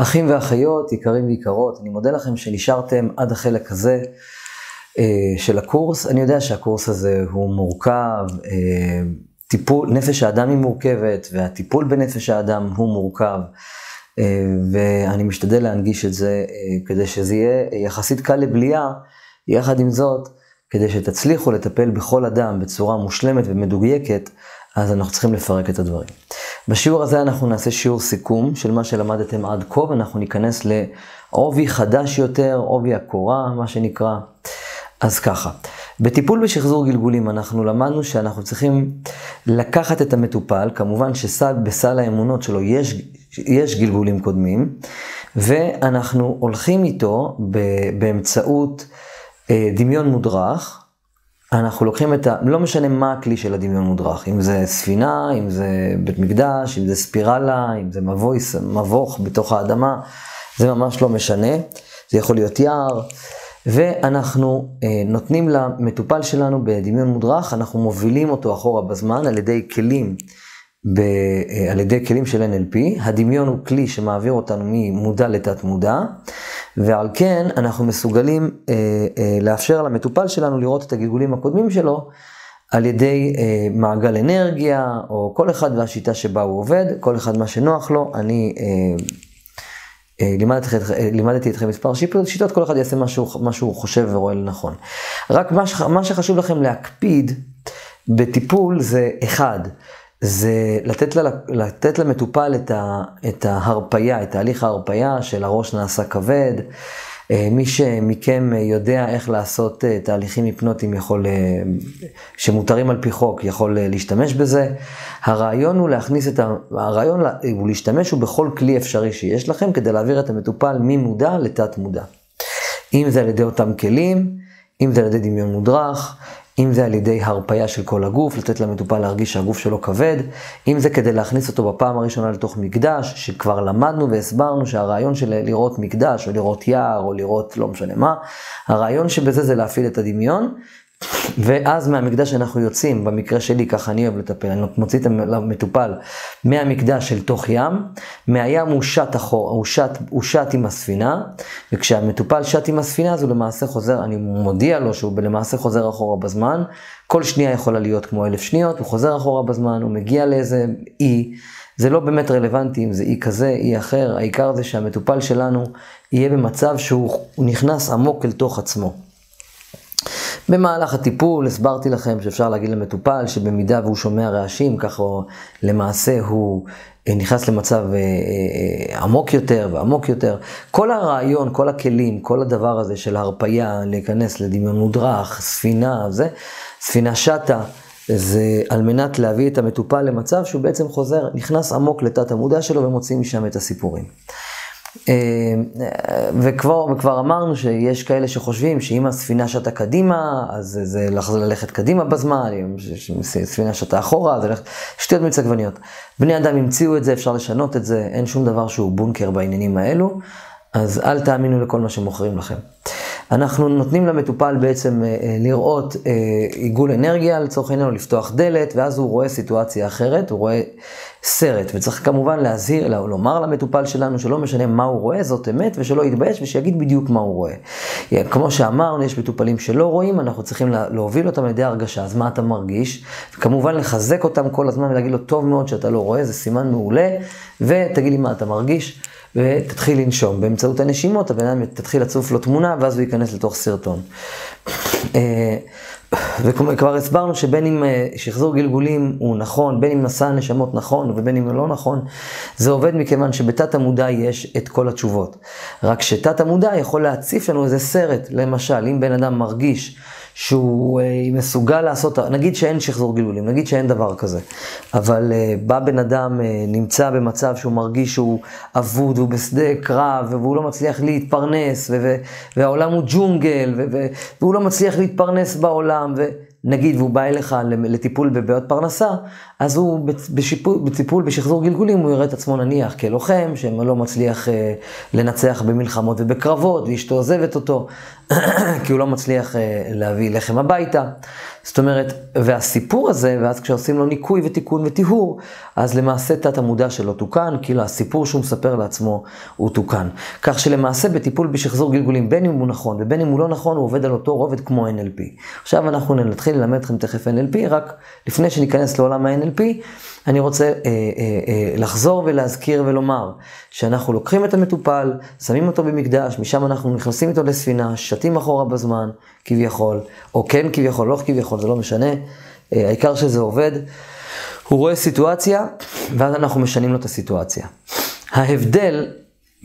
אחים ואחיות, יקרים ויקרות, אני מודה לכם שנשארתם עד החלק הזה אה, של הקורס. אני יודע שהקורס הזה הוא מורכב, אה, טיפול, נפש האדם היא מורכבת, והטיפול בנפש האדם הוא מורכב, אה, ואני משתדל להנגיש את זה כדי שזה יהיה יחסית קל לבליעה, יחד עם זאת, כדי שתצליחו לטפל בכל אדם בצורה מושלמת ומדויקת, אז אנחנו צריכים לפרק את הדברים. בשיעור הזה אנחנו נעשה שיעור סיכום של מה שלמדתם עד כה, ואנחנו ניכנס לעובי חדש יותר, עובי הקורה, מה שנקרא. אז ככה, בטיפול בשחזור גלגולים אנחנו למדנו שאנחנו צריכים לקחת את המטופל, כמובן שבסל האמונות שלו יש, יש גלגולים קודמים, ואנחנו הולכים איתו באמצעות אה, דמיון מודרך, אנחנו לוקחים את ה... לא משנה מה הכלי של הדמיון מודרך, אם זה ספינה, אם זה בית מקדש, אם זה ספירלה, אם זה מבויס, מבוך בתוך האדמה, זה ממש לא משנה. זה יכול להיות יער, ואנחנו אה, נותנים למטופל שלנו בדמיון מודרך, אנחנו מובילים אותו אחורה בזמן על ידי כלים, ב, אה, על ידי כלים של NLP. הדמיון הוא כלי שמעביר אותנו ממודע לתת מודע. ועל כן אנחנו מסוגלים אה, אה, לאפשר למטופל שלנו לראות את הגלגולים הקודמים שלו על ידי אה, מעגל אנרגיה, או כל אחד והשיטה שבה הוא עובד, כל אחד מה שנוח לו. אני אה, אה, לימדתי, אה, לימדתי אתכם מספר שיטות, כל אחד יעשה מה שהוא חושב ורואה לנכון. רק מה, מה שחשוב לכם להקפיד בטיפול זה אחד, זה לתת, לה, לתת למטופל את, ה, את ההרפייה, את תהליך ההרפייה של הראש נעשה כבד. אה, מי שמכם יודע איך לעשות אה, תהליכים היפנוטיים יכול, אה, שמותרים על פי חוק, יכול להשתמש בזה. הרעיון הוא להכניס את ה... הרעיון הוא להשתמש הוא בכל כלי אפשרי שיש לכם כדי להעביר את המטופל ממודע לתת מודע. אם זה על ידי אותם כלים, אם זה על ידי דמיון מודרך, אם זה על ידי הרפייה של כל הגוף, לתת למטופל להרגיש שהגוף שלו כבד, אם זה כדי להכניס אותו בפעם הראשונה לתוך מקדש, שכבר למדנו והסברנו שהרעיון של לראות מקדש, או לראות יער, או לראות לא משנה מה, הרעיון שבזה זה להפעיל את הדמיון, ואז מהמקדש אנחנו יוצאים, במקרה שלי, ככה אני אוהב לטפל, אני מוציא את המטופל מהמקדש של תוך ים, מהים הוא שט אחורה, הוא שט, הוא שט עם הספינה, וכשהמטופל שט עם הספינה אז הוא למעשה חוזר, אני מודיע לו שהוא למעשה חוזר אחורה בזמן, כל שנייה יכולה להיות כמו אלף שניות, הוא חוזר אחורה בזמן, הוא מגיע לאיזה אי, זה לא באמת רלוונטי אם זה אי כזה, אי אחר, העיקר זה שהמטופל שלנו יהיה במצב שהוא נכנס עמוק אל תוך עצמו. במהלך הטיפול הסברתי לכם שאפשר להגיד למטופל שבמידה והוא שומע רעשים, ככה למעשה הוא אה, נכנס למצב אה, אה, עמוק יותר ועמוק יותר. כל הרעיון, כל הכלים, כל הדבר הזה של הרפייה, להיכנס לדמיון מודרך, ספינה, זה, ספינה שטה, זה על מנת להביא את המטופל למצב שהוא בעצם חוזר, נכנס עמוק לתת המודע שלו ומוציא משם את הסיפורים. אה, וכבר, וכבר אמרנו שיש כאלה שחושבים שאם הספינה שטה קדימה, אז זה ללכת קדימה בזמן, אם ספינה שטה אחורה, זה ללכת... שטויות מיץ עגבניות. בני אדם המציאו את זה, אפשר לשנות את זה, אין שום דבר שהוא בונקר בעניינים האלו, אז אל תאמינו לכל מה שמוכרים לכם. אנחנו נותנים למטופל בעצם אה, אה, לראות אה, עיגול אנרגיה, לצורך העניין, לפתוח דלת, ואז הוא רואה סיטואציה אחרת, הוא רואה סרט. וצריך כמובן להזהיר, לומר למטופל שלנו שלא משנה מה הוא רואה, זאת אמת, ושלא יתבייש ושיגיד בדיוק מה הוא רואה. כמו שאמרנו, יש מטופלים שלא רואים, אנחנו צריכים להוביל אותם על ידי הרגשה, אז מה אתה מרגיש? וכמובן לחזק אותם כל הזמן ולהגיד לו, טוב מאוד שאתה לא רואה, זה סימן מעולה, ותגיד לי מה אתה מרגיש. ותתחיל לנשום. באמצעות הנשימות הבן אדם תתחיל לצוף לו תמונה ואז הוא ייכנס לתוך סרטון. אה, וכבר הסברנו שבין אם אה, שחזור גלגולים הוא נכון, בין אם נשא הנשמות נכון ובין אם לא נכון, זה עובד מכיוון שבתת המודע יש את כל התשובות. רק שתת המודע יכול להציף לנו איזה סרט, למשל, אם בן אדם מרגיש שהוא אה, מסוגל לעשות, נגיד שאין שחזור גילולים, נגיד שאין דבר כזה, אבל אה, בא בן אדם, אה, נמצא במצב שהוא מרגיש שהוא אבוד, והוא בשדה קרב, והוא לא מצליח להתפרנס, והעולם הוא ג'ונגל, והוא לא מצליח להתפרנס בעולם, ונגיד, והוא בא אליך לטיפול בבעיות פרנסה, אז הוא בשיפול, בטיפול בשחזור גלגולים, הוא יראה את עצמו נניח כלוחם, שלא מצליח אה, לנצח במלחמות ובקרבות, ואשתו עוזבת אותו, כי הוא לא מצליח אה, להביא לחם הביתה. זאת אומרת, והסיפור הזה, ואז כשעושים לו ניקוי ותיקון וטיהור, אז למעשה תת המודע שלו תוקן, כאילו הסיפור שהוא מספר לעצמו הוא תוקן. כך שלמעשה בטיפול בשחזור גלגולים, בין אם הוא נכון ובין אם הוא לא נכון, הוא עובד על אותו רובד כמו NLP. עכשיו אנחנו נתחיל ללמד אתכם תכף NLP, רק לפני שניכנס לעולם ה-NLP, אני רוצה אה, אה, אה, לחזור ולהזכיר ולומר שאנחנו לוקחים את המטופל, שמים אותו במקדש, משם אנחנו נכנסים איתו לספינה, שתים אחורה בזמן, כביכול, או כן כביכול, לא כביכול, זה לא משנה, אה, העיקר שזה עובד. הוא רואה סיטואציה, ואז אנחנו משנים לו את הסיטואציה. ההבדל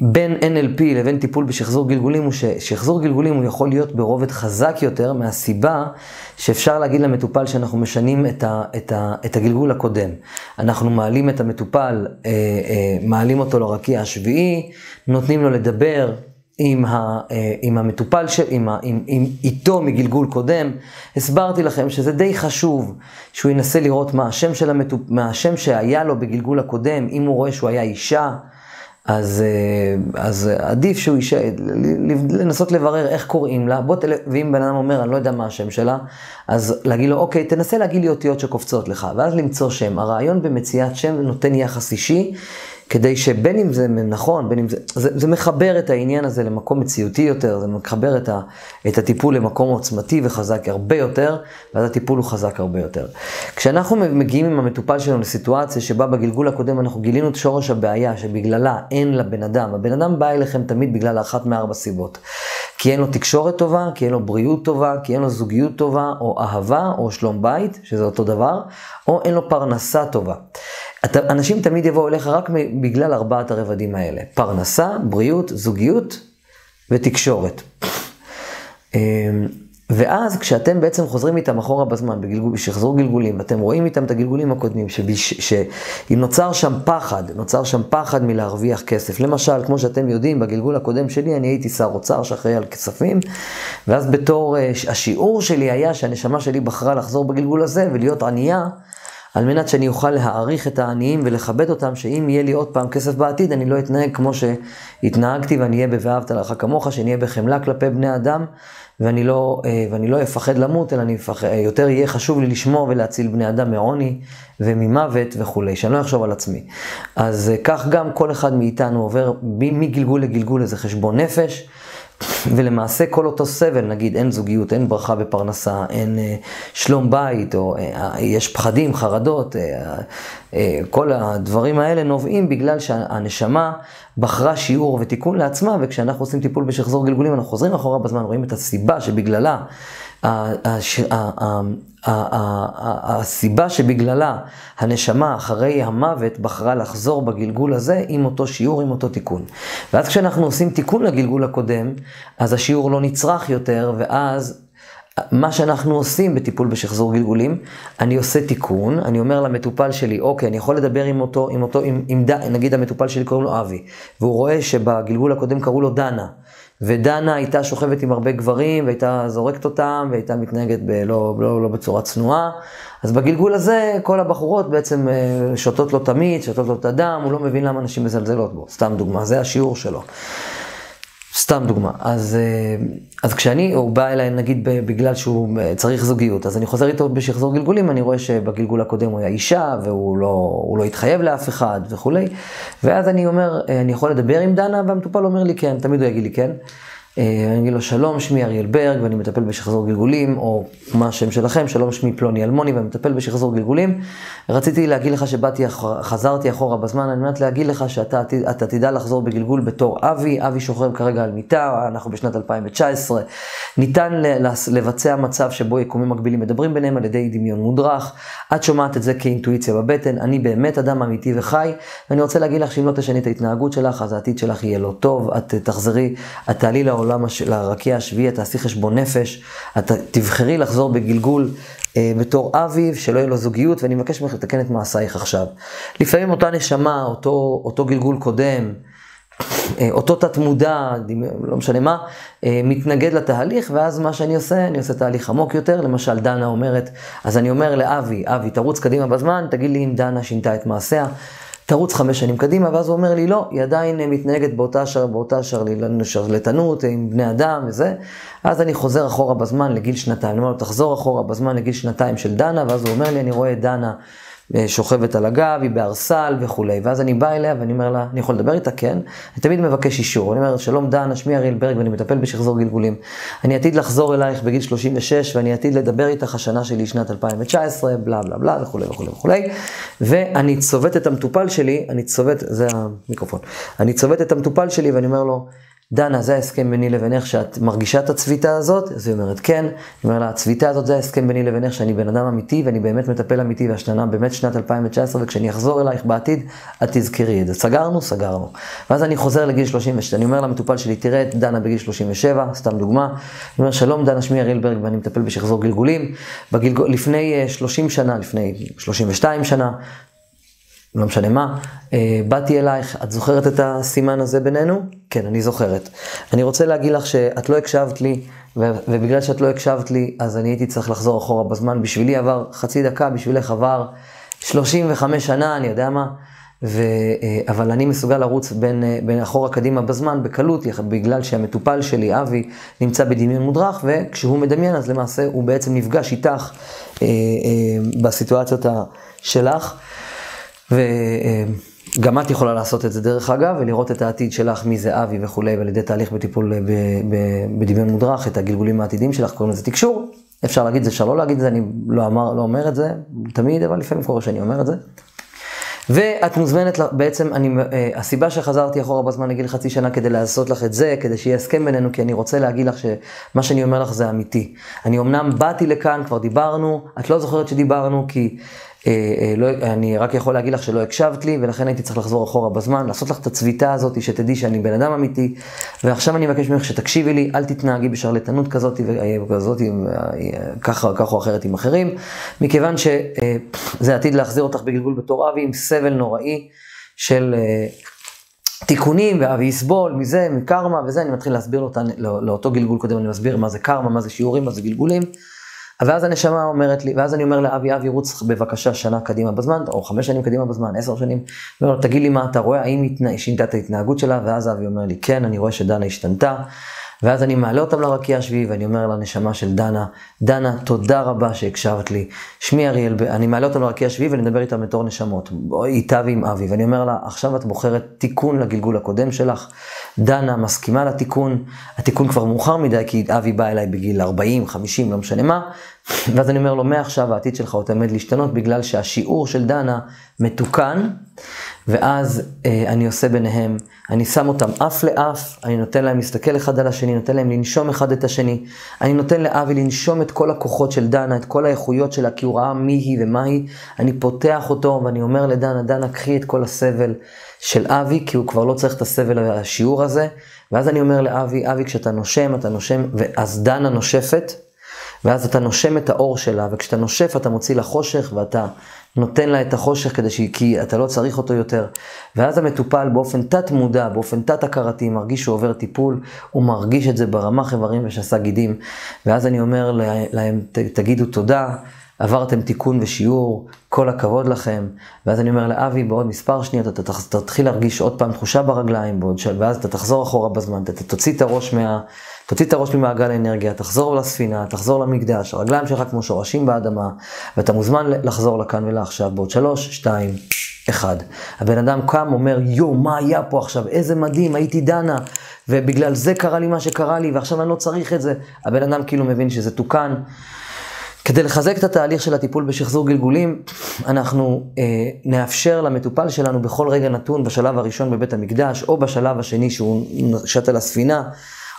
בין NLP לבין טיפול בשחזור גלגולים הוא ששחזור גלגולים הוא יכול להיות ברובד חזק יותר מהסיבה שאפשר להגיד למטופל שאנחנו משנים את, ה, את, ה, את הגלגול הקודם. אנחנו מעלים את המטופל, אה, אה, מעלים אותו לרקיע השביעי, נותנים לו לדבר, עם, ה, אה, עם המטופל, של, עם, ה, עם, עם איתו מגלגול קודם. הסברתי לכם שזה די חשוב שהוא ינסה לראות מה השם, של המטופ, מה השם שהיה לו בגלגול הקודם, אם הוא רואה שהוא היה אישה. אז, אה, אז עדיף שהוא אישה, לנסות לברר איך קוראים לה, בוא תל... ואם בן אדם אומר, אני לא יודע מה השם שלה, אז להגיד לו, אוקיי, תנסה להגיד לי אותיות שקופצות לך, ואז למצוא שם. הרעיון במציאת שם נותן יחס אישי, כדי שבין אם זה נכון, בין אם זה, זה, זה מחבר את העניין הזה למקום מציאותי יותר, זה מחבר את, ה, את הטיפול למקום עוצמתי וחזק הרבה יותר, ואז הטיפול הוא חזק הרבה יותר. כשאנחנו מגיעים עם המטופל שלנו לסיטואציה שבה בגלגול הקודם אנחנו גילינו את שורש הבעיה שבגללה אין לבן אדם, הבן אדם בא אליכם תמיד בגלל אחת מארבע סיבות. כי אין לו תקשורת טובה, כי אין לו בריאות טובה, כי אין לו זוגיות טובה, או אהבה, או שלום בית, שזה אותו דבר, או אין לו פרנסה טובה. אנשים תמיד יבואו אליך רק בגלל ארבעת הרבדים האלה. פרנסה, בריאות, זוגיות ותקשורת. אמ, ואז כשאתם בעצם חוזרים איתם אחורה בזמן, בגלגול, שחזרו גלגולים, ואתם רואים איתם את הגלגולים הקודמים, שאם נוצר שם פחד, נוצר שם פחד מלהרוויח כסף. למשל, כמו שאתם יודעים, בגלגול הקודם שלי אני הייתי שר אוצר שאחראי על כספים, ואז בתור, אה, השיעור שלי היה שהנשמה שלי בחרה לחזור בגלגול הזה ולהיות ענייה. על מנת שאני אוכל להעריך את העניים ולכבד אותם, שאם יהיה לי עוד פעם כסף בעתיד, אני לא אתנהג כמו שהתנהגתי ואני אהיה ב"ואהבת לך כמוך", שאני אהיה בחמלה כלפי בני אדם, ואני לא, אה, ואני לא אפחד למות, אלא אני אפחד, יותר יהיה חשוב לי לשמור ולהציל בני אדם מעוני וממוות וכולי, שאני לא אחשוב על עצמי. אז אה, כך גם כל אחד מאיתנו עובר מגלגול לגלגול איזה חשבון נפש. ולמעשה כל אותו סבל, נגיד אין זוגיות, אין ברכה בפרנסה, אין אה, שלום בית, או אה, יש פחדים, חרדות, אה, אה, כל הדברים האלה נובעים בגלל שהנשמה בחרה שיעור ותיקון לעצמה, וכשאנחנו עושים טיפול בשחזור גלגולים, אנחנו חוזרים אחורה בזמן, רואים את הסיבה שבגללה הסיבה שבגללה הנשמה אחרי המוות בחרה לחזור בגלגול הזה עם אותו שיעור, עם אותו תיקון. ואז כשאנחנו עושים תיקון לגלגול הקודם, אז השיעור לא נצרך יותר, ואז מה שאנחנו עושים בטיפול בשחזור גלגולים, אני עושה תיקון, אני אומר למטופל שלי, אוקיי, אני יכול לדבר עם אותו, עם אותו, עם, עם, נגיד המטופל שלי קוראים לו אבי, והוא רואה שבגלגול הקודם קראו לו דנה. ודנה הייתה שוכבת עם הרבה גברים, והייתה זורקת אותם, והייתה מתנהגת ב, לא, לא, לא בצורה צנועה. אז בגלגול הזה, כל הבחורות בעצם אה, שותות לו תמיד, שותות לו את הדם, הוא לא מבין למה נשים מזלזלות בו. סתם דוגמה, זה השיעור שלו. סתם דוגמה. אז, אה, אז כשאני, הוא בא אליי נגיד בגלל שהוא אה, צריך זוגיות, אז אני חוזר איתו בשחזור גלגולים, אני רואה שבגלגול הקודם הוא היה אישה, והוא לא, לא התחייב לאף אחד וכולי, ואז אני אומר, אה, אני יכול לדבר עם דנה, והמטופל אומר לי כן, תמיד הוא יגיד לי כן. אה, אני אגיד לו, שלום, שמי אריאל ברג, ואני מטפל בשחזור גלגולים, או מה השם שלכם, שלום, שמי פלוני אלמוני, ואני מטפל בשחזור גלגולים. רציתי להגיד לך שבאתי, חזרתי אחורה בזמן, על מנת להגיד לך שאתה תדע לחזור בגלגול בתור אבי, אבי שוכב כרגע על מיטה, אנחנו בשנת 2019. ניתן לבצע מצב שבו יקומים מקבילים מדברים ביניהם על ידי דמיון מודרך. את שומעת את זה כאינטואיציה בבטן, אני באמת אדם אמיתי וחי, ואני רוצה להגיד לך שאם לא תשני את ההתנהגות שלך, אז העתיד שלך יהיה לא טוב, את תחזרי, את תעלי לעולם. לעולם, לרקיע השביעי, את תעשי חשבון נפש, את תבחרי לחזור בגלגול אה, בתור אביב, שלא יהיה לו זוגיות, ואני מבקש ממך לתקן את מעשייך עכשיו. לפעמים אותה נשמה, אותו, אותו גלגול קודם, אותו תת מודע, לא משנה מה, מתנגד לתהליך, ואז מה שאני עושה, אני עושה תהליך עמוק יותר. למשל, דנה אומרת, אז אני אומר לאבי, אבי, תרוץ קדימה בזמן, תגיד לי אם דנה שינתה את מעשיה. תרוץ חמש שנים קדימה, ואז הוא אומר לי, לא, היא עדיין מתנהגת באותה, שר, באותה שר, שרלטנות עם בני אדם וזה. אז אני חוזר אחורה בזמן לגיל שנתיים. אני אומר לו, תחזור אחורה בזמן לגיל שנתיים של דנה, ואז הוא אומר לי, אני רואה את דנה שוכבת על הגב, היא בארסל וכולי. ואז אני בא אליה ואני אומר לה, אני יכול לדבר איתה? כן. אני תמיד מבקש אישור. אני אומר, שלום דנה, שמי אריאל ברג ואני מטפל בשחזור גלגולים. אני עתיד לחזור אלייך בגיל 36 ואני עתיד לדבר איתך, השנה שלי שנת 2019, בלה בלה בלה וכולי וכולי וכולי. ואני צובט את המטופל שלי, אני צובט, זה המיקרופון, אני צובט את המטופל שלי ואני אומר לו, דנה, זה ההסכם ביני לבינך שאת מרגישה את הצביטה הזאת? אז היא אומרת, כן. אני אומר לה, הצביטה הזאת זה ההסכם ביני לבינך שאני בן אדם אמיתי ואני באמת מטפל אמיתי והשנה באמת שנת 2019 וכשאני אחזור אלייך בעתיד, את תזכרי את זה. סגרנו? סגרנו. ואז אני חוזר לגיל 36, אני אומר למטופל שלי, תראה את דנה בגיל 37, סתם דוגמה. אני אומר, שלום דנה, שמי אריאל ברג ואני מטפל בשחזור גלגולים. בגלגול, לפני 30 שנה, לפני 32 שנה, לא משנה מה, אה, באתי אלייך, את זוכרת את הסימן הזה בינינו? כן, אני זוכרת. אני רוצה להגיד לך שאת לא הקשבת לי, ובגלל שאת לא הקשבת לי, אז אני הייתי צריך לחזור אחורה בזמן. בשבילי עבר חצי דקה, בשבילך עבר 35 שנה, אני יודע מה. ו... אה, אבל אני מסוגל לרוץ בין, אה, בין אחורה קדימה בזמן בקלות, בגלל שהמטופל שלי, אבי, נמצא בדמיון מודרך, וכשהוא מדמיין, אז למעשה הוא בעצם נפגש איתך אה, אה, בסיטואציות שלך. וגם את יכולה לעשות את זה דרך אגב, ולראות את העתיד שלך, מי זה אבי וכולי, ועל ידי תהליך בטיפול בדמיון מודרך, את הגלגולים העתידים שלך, קוראים לזה תקשור. אפשר להגיד את זה, אפשר לא להגיד את זה, אני לא, אמר, לא אומר את זה תמיד, אבל לפעמים קורה שאני אומר את זה. ואת מוזמנת, בעצם, אני, אה, הסיבה שחזרתי אחורה בזמן לגיל חצי שנה כדי לעשות לך את זה, כדי שיהיה הסכם בינינו, כי אני רוצה להגיד לך שמה שאני אומר לך זה אמיתי. אני אמנם באתי לכאן, כבר דיברנו, את לא זוכרת שדיברנו, כי לא, אני רק יכול להגיד לך שלא הקשבת לי, ולכן הייתי צריך לחזור אחורה בזמן, לעשות לך את הצביטה הזאת, שתדעי שאני בן אדם אמיתי, ועכשיו אני מבקש ממך שתקשיבי לי, אל תתנהגי בשרלטנות כזאת וכזאת, ככה, ככה או אחרת עם אחרים, מכיוון שזה עתיד להחזיר אותך בגלגול בתור אבי עם סבל נוראי של תיקונים, ואבי יסבול מזה, מקרמה וזה, אני מתחיל להסביר לא, לאותו גלגול קודם, אני מסביר מה זה קרמה, מה זה שיעורים, מה זה גלגולים. ואז הנשמה אומרת לי, ואז אני אומר לאבי, אבי, רוץ בבקשה שנה קדימה בזמן, או חמש שנים קדימה בזמן, עשר שנים. לא, תגיד לי מה אתה רואה, האם היא שינתה את ההתנהגות שלה, ואז אבי אומר לי, כן, אני רואה שדנה השתנתה. ואז אני מעלה אותם לרקיע השביעי, ואני אומר לנשמה של דנה, דנה, תודה רבה שהקשבת לי. שמי אריאל, אני מעלה אותם לרקיע השביעי ואני מדבר איתם בתור נשמות, איתה ועם אבי, ואני אומר לה, עכשיו את בוחרת תיקון לגלגול הקודם שלך. דנה מסכימה לתיקון, התיקון כבר מאוחר מדי, כי אבי בא אליי בגיל 40, 50, לא משנה מה, ואז אני אומר לו, מעכשיו העתיד שלך עוד עומד להשתנות, בגלל שהשיעור של דנה מתוקן, ואז אה, אני עושה ביניהם, אני שם אותם אף לאף, אני נותן להם להסתכל אחד על השני, נותן להם לנשום אחד את השני, אני נותן לאבי לנשום את כל הכוחות של דנה, את כל האיכויות שלה, כי הוא ראה מי היא ומה היא, אני פותח אותו ואני אומר לדנה, דנה, קחי את כל הסבל של אבי, כי הוא כבר לא צריך את הסבל השיעור הזה, ואז אני אומר לאבי, אבי, כשאתה נושם, אתה נושם, ואז דנה נושפת, ואז אתה נושם את האור שלה, וכשאתה נושף אתה מוציא לה חושך, ואתה נותן לה את החושך כדי שהיא, כי אתה לא צריך אותו יותר. ואז המטופל באופן תת מודע, באופן תת הכרתי, מרגיש שהוא עובר טיפול, הוא מרגיש את זה ברמ"ח איברים ושסה גידים. ואז אני אומר להם, תגידו תודה. עברתם תיקון ושיעור, כל הכבוד לכם. ואז אני אומר לאבי, בעוד מספר שניות אתה תתחיל להרגיש עוד פעם תחושה ברגליים, ואז אתה תחזור אחורה בזמן, אתה תוציא את הראש מה... תוציא את הראש ממעגל האנרגיה, תחזור לספינה, תחזור למקדש, הרגליים שלך כמו שורשים באדמה, ואתה מוזמן לחזור לכאן ולעכשיו בעוד שלוש, שתיים, אחד. הבן אדם קם, אומר, יואו, מה היה פה עכשיו? איזה מדהים, הייתי דנה, ובגלל זה קרה לי מה שקרה לי, ועכשיו אני לא צריך את זה. הבן אדם כאילו מבין שזה תוקן. כדי לחזק את התהליך של הטיפול בשחזור גלגולים, אנחנו אה, נאפשר למטופל שלנו בכל רגע נתון, בשלב הראשון בבית המקדש, או בשלב השני שהוא שט על הספינה,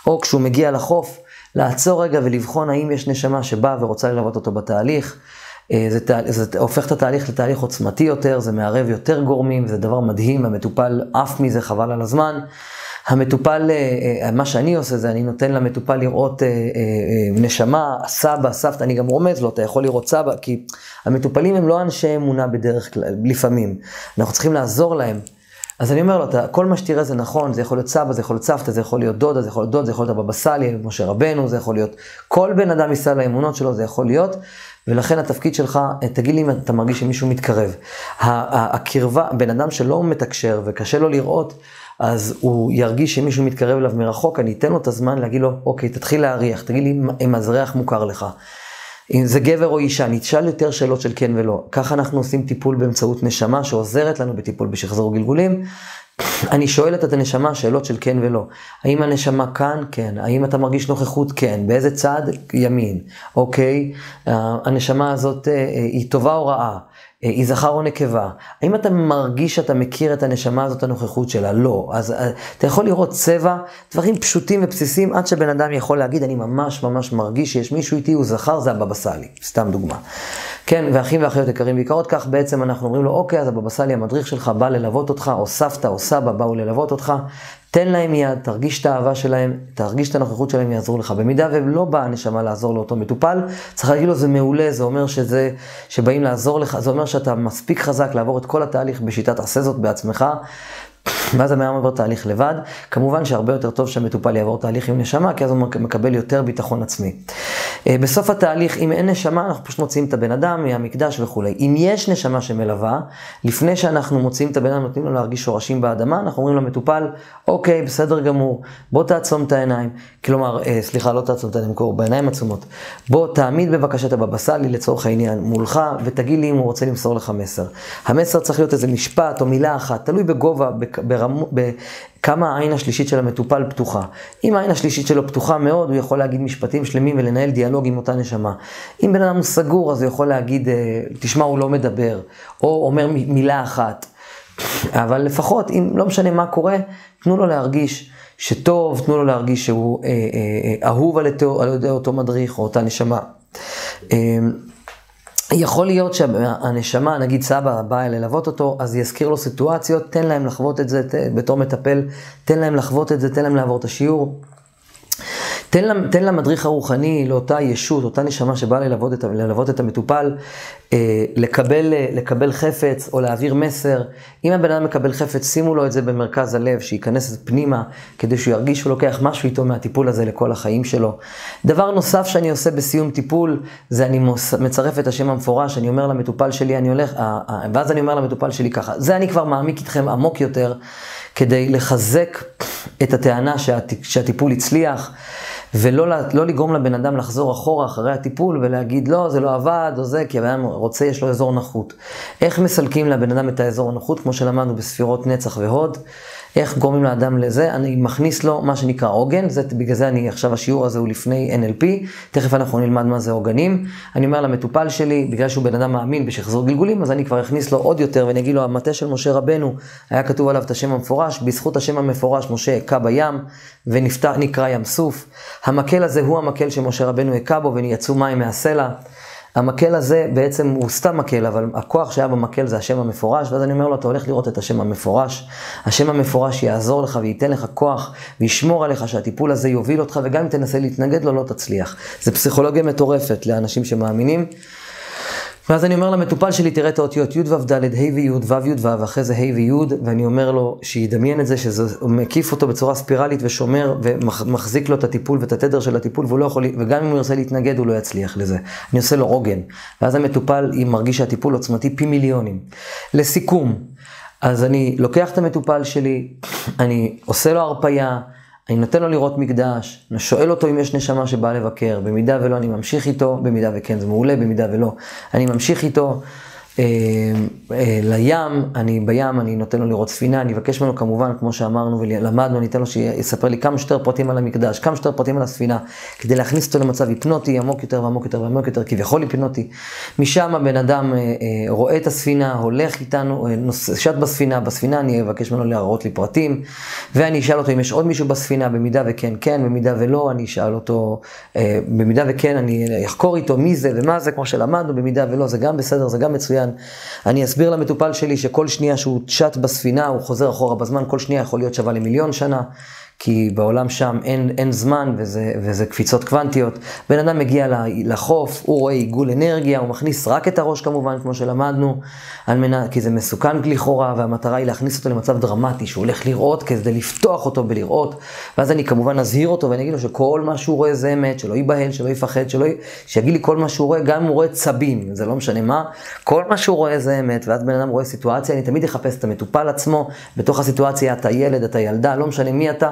או כשהוא מגיע לחוף, לעצור רגע ולבחון האם יש נשמה שבאה ורוצה ללוות אותו בתהליך. אה, זה, זה הופך את התהליך לתהליך עוצמתי יותר, זה מערב יותר גורמים, זה דבר מדהים, המטופל עף מזה, חבל על הזמן. המטופל, אה, אה, מה שאני עושה זה, אני נותן למטופל לראות נשמה, סבא, סבתא, אני גם רומז לו, אתה יכול לראות סבא, כי המטופלים הם לא אנשי אמונה בדרך כלל, לפעמים. אנחנו צריכים לעזור להם. אז אני אומר לו, אתה, כל מה שתראה זה נכון, זה יכול להיות סבא, זה יכול להיות סבתא, זה יכול להיות דודה, זה יכול להיות דוד, זה יכול להיות הבבא סאלי, משה רבנו, זה יכול להיות כל בן אדם מסל האמונות שלו, זה יכול להיות, ולכן התפקיד שלך, תגיד לי אם אתה מרגיש שמישהו מתקרב. הקרבה, בן אדם שלא מתקשר וקשה לו לראות, אז הוא ירגיש שמישהו מתקרב אליו מרחוק, אני אתן לו את הזמן להגיד לו, אוקיי, תתחיל להריח, תגיד לי אם הזריח מוכר לך. אם זה גבר או אישה, נשאל יותר שאלות של כן ולא. ככה אנחנו עושים טיפול באמצעות נשמה שעוזרת לנו בטיפול בשחזור גלגולים. אני שואלת את הנשמה שאלות של כן ולא. האם הנשמה כאן? כן. האם אתה מרגיש נוכחות? כן. באיזה צד? ימין. אוקיי. הנשמה הזאת אה, היא טובה או רעה? אה, היא זכר או נקבה. האם אתה מרגיש שאתה מכיר את הנשמה הזאת, הנוכחות שלה? לא. אז אה, אתה יכול לראות צבע, דברים פשוטים ובסיסיים, עד שבן אדם יכול להגיד, אני ממש ממש מרגיש שיש מישהו איתי, הוא זכר, זה הבבא סאלי. סתם דוגמה. כן, ואחים ואחיות יקרים ויקרות, כך בעצם אנחנו אומרים לו, אוקיי, אז הבבא סאלי המדריך שלך בא ללוות אותך, או סבתא או סבא באו ללוות אותך, תן להם יד, תרגיש את האהבה שלהם, תרגיש את הנוכחות שלהם, יעזרו לך. במידה ולא באה הנשמה לעזור לאותו מטופל, צריך להגיד לו, זה מעולה, זה אומר שזה, שבאים לעזור לך, זה אומר שאתה מספיק חזק לעבור את כל התהליך בשיטת עשה זאת בעצמך. ואז אדם עובר תהליך לבד. כמובן שהרבה יותר טוב שהמטופל יעבור תהליך עם נשמה, כי אז הוא מקבל יותר ביטחון עצמי. אה, בסוף התהליך, אם אין נשמה, אנחנו פשוט מוציאים את הבן אדם מהמקדש וכולי. אם יש נשמה שמלווה, לפני שאנחנו מוציאים את הבן אדם, נותנים לו להרגיש שורשים באדמה, אנחנו אומרים למטופל, אוקיי, בסדר גמור, בוא תעצום את העיניים. כלומר, אה, סליחה, לא תעצום את העיניים, בעיניים עצומות. בוא תעמיד בבקשה את הבבא סאלי לצורך העניין מולך, ותגיד לי אם הוא רוצה למסור לך מסר. המסר צריך להיות איזה משפט או מילה אחת, תלוי בגובה, בכמה העין השלישית של המטופל פתוחה. אם העין השלישית שלו פתוחה מאוד, הוא יכול להגיד משפטים שלמים ולנהל דיאלוג עם אותה נשמה. אם בן אדם הוא סגור, אז הוא יכול להגיד, אה, תשמע, הוא לא מדבר, או אומר מילה אחת. אבל לפחות, אם לא משנה מה קורה, תנו לו להרגיש שטוב, תנו לו להרגיש שהוא אה, אה, אה, אהוב על, על ידי אותו מדריך או אותה נשמה. אה, יכול להיות שהנשמה, נגיד סבא בא ללוות אותו, אז יזכיר לו סיטואציות, תן להם לחוות את זה בתור מטפל, תן להם לחוות את זה, תן להם לעבור את השיעור. תן, תן למדריך הרוחני, לאותה ישות, אותה נשמה שבאה ללוות את, ללוות את המטופל, לקבל, אה, לקבל חפץ או להעביר מסר. אם הבן אדם מקבל חפץ, שימו לו את זה במרכז הלב, שייכנס פנימה, כדי שהוא ירגיש שהוא לוקח משהו איתו מהטיפול הזה לכל החיים שלו. דבר נוסף שאני עושה בסיום טיפול, זה אני מצרף את השם המפורש, אני אומר למטופל שלי, אני הולך, אה, אה, ואז אני אומר למטופל שלי ככה, זה אני כבר מעמיק איתכם עמוק יותר, כדי לחזק את הטענה שהט, שהטיפול הצליח. ולא לא לגרום לבן אדם לחזור אחורה אחרי הטיפול ולהגיד לא, זה לא עבד או זה, כי הבן אדם רוצה, יש לו אזור נחות. איך מסלקים לבן אדם את האזור הנחות, כמו שלמדנו בספירות נצח והוד. איך גורמים לאדם לזה? אני מכניס לו מה שנקרא עוגן, זה, בגלל זה אני, עכשיו השיעור הזה הוא לפני NLP, תכף אנחנו נלמד מה זה עוגנים. אני אומר למטופל שלי, בגלל שהוא בן אדם מאמין בשחזור גלגולים, אז אני כבר אכניס לו עוד יותר ואני אגיד לו, המטה של משה רבנו, היה כתוב עליו את השם המפורש, בזכות השם המפורש משה הכה בים ונקרא ים סוף. המקל הזה הוא המקל שמשה רבנו הכה בו ויצאו מים מהסלע. המקל הזה בעצם הוא סתם מקל, אבל הכוח שהיה במקל זה השם המפורש, ואז אני אומר לו, אתה הולך לראות את השם המפורש. השם המפורש יעזור לך וייתן לך כוח וישמור עליך שהטיפול הזה יוביל אותך, וגם אם תנסה להתנגד לו, לא תצליח. זה פסיכולוגיה מטורפת לאנשים שמאמינים. ואז אני אומר למטופל שלי, תראה את האותיות י' ו' ד', ה' וי', ו' י' ו', אחרי זה ה' וי', ואני אומר לו שידמיין את זה, שזה מקיף אותו בצורה ספירלית ושומר ומחזיק לו את הטיפול ואת התדר של הטיפול, והוא לא יכול, וגם אם הוא ירצה להתנגד, הוא לא יצליח לזה. אני עושה לו עוגן. ואז המטופל מרגיש שהטיפול עוצמתי פי מיליונים. לסיכום, אז אני לוקח את המטופל שלי, אני עושה לו הרפייה, אני נותן לו לראות מקדש, אני שואל אותו אם יש נשמה שבאה לבקר, במידה ולא אני ממשיך איתו, במידה וכן זה מעולה, במידה ולא אני ממשיך איתו. אה, אה, לים, אני בים, אני נותן לו לראות ספינה, אני אבקש ממנו כמובן, כמו שאמרנו ולמדנו, אני אתן לו שיספר לי כמה שיותר פרטים על המקדש, כמה שיותר פרטים על הספינה, כדי להכניס אותו למצב היפנוטי עמוק יותר ועמוק יותר ועמוק יותר, כביכול היפנוטי. משם הבן אדם אה, רואה את הספינה, הולך איתנו, שט בספינה, בספינה אני אבקש ממנו להראות לי פרטים, ואני אשאל אותו אם יש עוד מישהו בספינה, במידה וכן, כן, במידה ולא, אני אשאל אותו, במידה וכן, אני אחקור איתו מי זה ומה זה, כמו שלמדנו, במידה ולא, זה גם בסדר, זה גם מצוין. מצוין. אני אסביר למטופל שלי שכל שנייה שהוא צ'ט בספינה, הוא חוזר אחורה בזמן, כל שנייה יכול להיות שווה למיליון שנה. כי בעולם שם אין, אין זמן וזה, וזה קפיצות קוונטיות. בן אדם מגיע לחוף, הוא רואה עיגול אנרגיה, הוא מכניס רק את הראש כמובן, כמו שלמדנו, על מנה, כי זה מסוכן לכאורה, והמטרה היא להכניס אותו למצב דרמטי, שהוא הולך לראות כדי לפתוח אותו בלראות, ואז אני כמובן אזהיר אותו ואני אגיד לו שכל מה שהוא רואה זה אמת, שלא ייבהל, שלא יפחד, שלא... שיגיד לי כל מה שהוא רואה, גם אם הוא רואה צבים, זה לא משנה מה, כל מה שהוא רואה זה אמת, ואז בן אדם רואה סיטואציה, אני תמיד אחפש את המטופל עצמו, בתוך הסיטואציה אתה ילד, אתה ילדה, לא משנה מי אתה.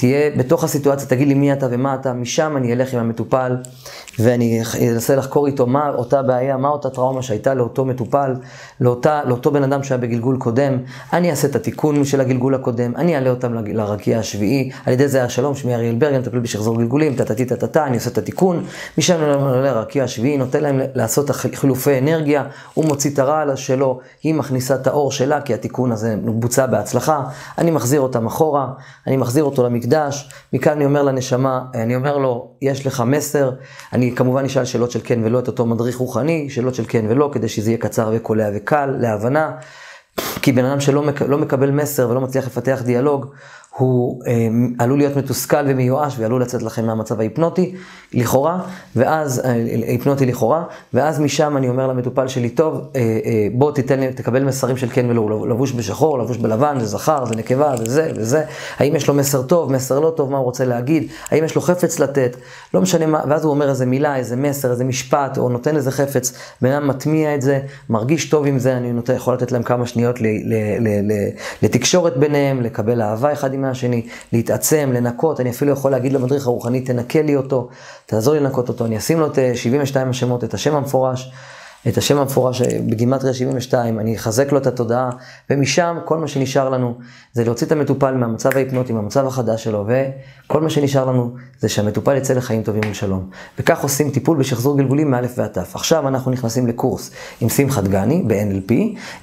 תהיה בתוך הסיטואציה, תגיד לי מי אתה ומה אתה, משם אני אלך עם המטופל ואני אנסה לחקור איתו מה אותה בעיה, מה אותה טראומה שהייתה לאותו מטופל, לאותה, לאותו בן אדם שהיה בגלגול קודם, אני אעשה את התיקון של הגלגול הקודם, אני אעלה אותם לרקיע השביעי, על ידי זה השלום, שמי אריאל ברג, אני מטפל בשחזור גלגולים, טה-טה-טה, טה-טה, אני עושה את התיקון, משם אני עולה לרקיע השביעי, נותן להם לעשות חילופי אנרגיה, הוא מוציא את הרעל שלו, היא מכניסה את האור שלה, כי התיקון הזה בוצע בהצלחה, אני מחזיר אותם אחורה, אני מחזיר אותו למקדש, מכאן אני אומר לנשמה, אני אומר לו, יש לך מסר, אני כמובן אשאל שאלות של כן ולא את אותו מדריך רוחני, שאלות של כן ולא, כדי שזה יהיה קצר וקולע וקל להבנה. כי בן אדם שלא מק, לא מקבל מסר ולא מצליח לפתח דיאלוג, הוא אה, עלול להיות מתוסכל ומיואש ועלול לצאת לכם מהמצב ההיפנוטי, לכאורה, ואז, אה, היפנוטי לכאורה, ואז משם אני אומר למטופל שלי, טוב, אה, אה, בוא תיתן לי, תקבל מסרים של כן ולא, לבוש בשחור, לבוש בלבן, זה זכר, זה נקבה, וזה וזה, האם יש לו מסר טוב, מסר לא טוב, מה הוא רוצה להגיד, האם יש לו חפץ לתת, לא משנה מה, ואז הוא אומר איזה מילה, איזה מסר, איזה משפט, או נותן איזה חפץ, בן אדם מטמיע את זה, מרגיש טוב עם זה, אני נותן, יכול לתת להם כמה שניות ל, ל, ל, לתקשורת ביניהם, לקבל אהבה אחד עם מהשני, להתעצם, לנקות, אני אפילו יכול להגיד למדריך הרוחני, תנקה לי אותו, תעזור לי לנקות אותו, אני אשים לו את 72 השמות, את השם המפורש. את השם המפורש בגימטריה 72, אני אחזק לו את התודעה, ומשם כל מה שנשאר לנו זה להוציא את המטופל מהמצב ההיפנוטי, מהמצב החדש שלו, וכל מה שנשאר לנו זה שהמטופל יצא לחיים טובים ולשלום. וכך עושים טיפול בשחזור גלגולים מאלף ועד תף. עכשיו אנחנו נכנסים לקורס עם שמחת גני ב-NLP.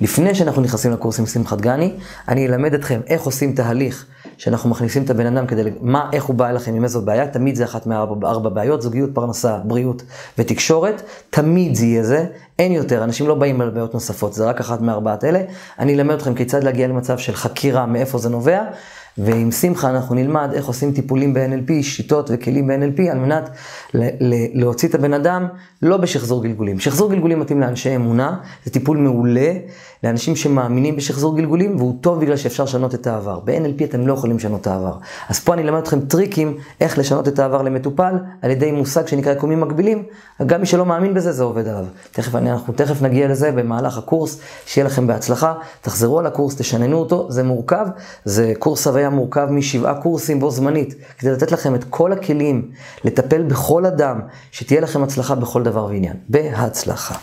לפני שאנחנו נכנסים לקורס עם שמחת גני, אני אלמד אתכם איך עושים תהליך שאנחנו מכניסים את הבן אדם כדי, מה, איך הוא בא אליכם, עם איזו בעיה, תמיד זה אחת מארבע בעיות, זוגיות, פרנסה, בריאות ותקשורת, תמיד זה יהיה זה, אין יותר, אנשים לא באים על בעיות נוספות, זה רק אחת מארבעת אלה. אני אלמד אתכם כיצד להגיע למצב של חקירה, מאיפה זה נובע, ועם שמחה אנחנו נלמד איך עושים טיפולים ב-NLP, שיטות וכלים ב-NLP, על מנת להוציא את הבן אדם לא בשחזור גלגולים. שחזור גלגולים מתאים לאנשי אמונה, זה טיפול מעולה לאנשים שמאמינים בשחזור גלגולים, והוא טוב בגלל שאפשר לשנות את העבר. ב-NLP אתם לא יכולים לשנות את העבר. אז פה אני אלמד אתכם טריקים איך לשנות את העבר למטופל, על ידי מושג שנקרא יקומים מקבילים, גם מי שלא מאמין בזה, זה עובד עליו. תכף, אנחנו תכף נגיע לזה במהלך הקורס, שיהיה לכם בהצלחה, תחזרו על הקורס, תשננו אותו, זה מורכב, זה קורס הוויה מורכב משבעה קורסים בו זמנית, כדי לתת לכם את כל הכלים לטפל בכל אדם, שתהיה לכם הצלחה בכל דבר ועניין. בהצלחה.